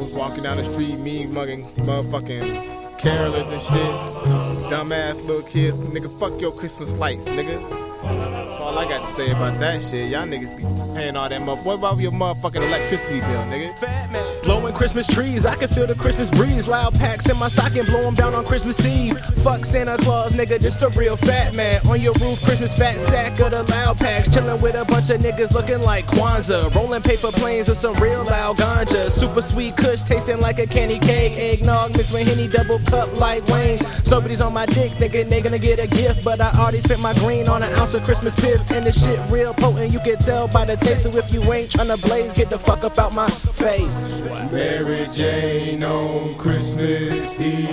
was walking down the street, me mugging motherfucking carolers and shit. Dumbass little kids, nigga, fuck your Christmas lights, nigga. That's all I got to say about that shit. Y'all niggas be paying all that motherfucker. What about your motherfucking electricity bill, nigga? Fat man. Blowing Christmas trees, I can feel the Christmas breeze. Loud packs in my stocking, blow 'em down on Christmas Eve. Fuck Santa Claus, nigga, just a real fat man. On your roof, Christmas fat sack of the loud packs. Chillin' with a bunch of niggas looking like Kwanzaa. Rolling paper planes with some real loud ganja. Super sweet kush tasting like a candy cake. Eggnog mixed with Henny double cup like Wayne. Nobody's on my dick, thinking they gonna get a gift. But I already spent my green on an ounce of Christmas piff. And the shit real potent, you can tell by the taste. So if you ain't tryna blaze, get the fuck up out my face. Mary Jane on Christmas Eve.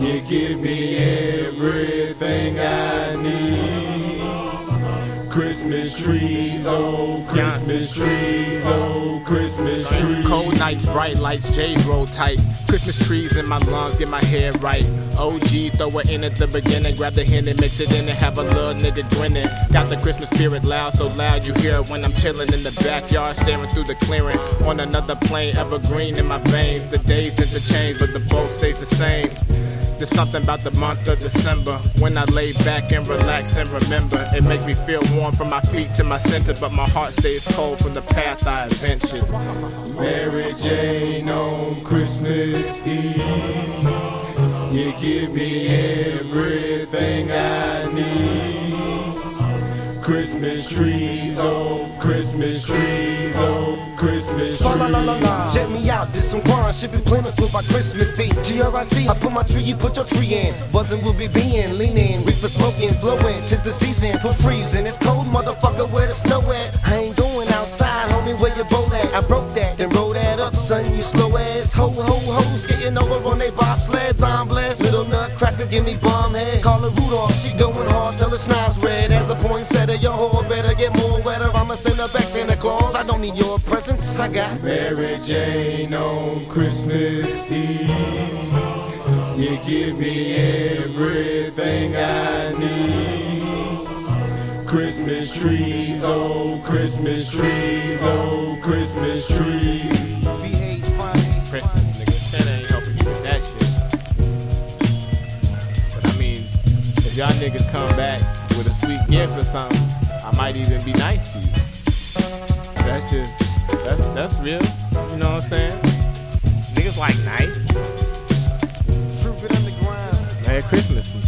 You give me Christmas trees, oh Christmas trees, oh Christmas trees. Cold nights, bright lights, J's roll tight. Christmas trees in my lungs, get my head right. OG, throw it in at the beginning, grab the hand and mix it in and have a little nigga grinning. Got the Christmas spirit loud, so loud you hear it when I'm chilling in the backyard, staring through the clearing. On another plane, evergreen in my veins. The days interchange, but the boat stays the same. There's something about the month of December when I lay back and relax and remember. It makes me feel warm from my feet to my center, but my heart stays cold from the path I adventured. Mary Jane on Christmas Eve. You give me everything I need. Christmas trees, oh Christmas trees, oh Christmas Fa la la la trees. la. Check me out, this some wine, should be plentiful by Christmas Day. G-R-I-T, I put my tree, you put your tree in. Buzzing will be being, leaning, reefer smoking, blowing. Tis the season for freezing. It's cold, motherfucker, where the snow at? I ain't going outside, homie, where your boat at? I broke that, then roll that up, son, you slow ass. Ho, ho, ho, skating over on they bobsleds. I'm blessed, little nutcracker, give me bum head. Call her Rudolph, she going hard till the snot's red. Whore better get more wetter. I'ma send her back Santa Claus. I don't need your presents, I got. Mary Jane on Christmas Eve. You give me everything I need. Christmas trees, oh Christmas trees, oh Christmas trees. Christmas, nigga. Santa ain't helping you with that shit. But I mean, if y'all niggas come back with a sweet gift or something, might even be nice to you. That's just, that's that's real. You know what I'm saying? Niggas like nice. True good underground. Merry Christmas.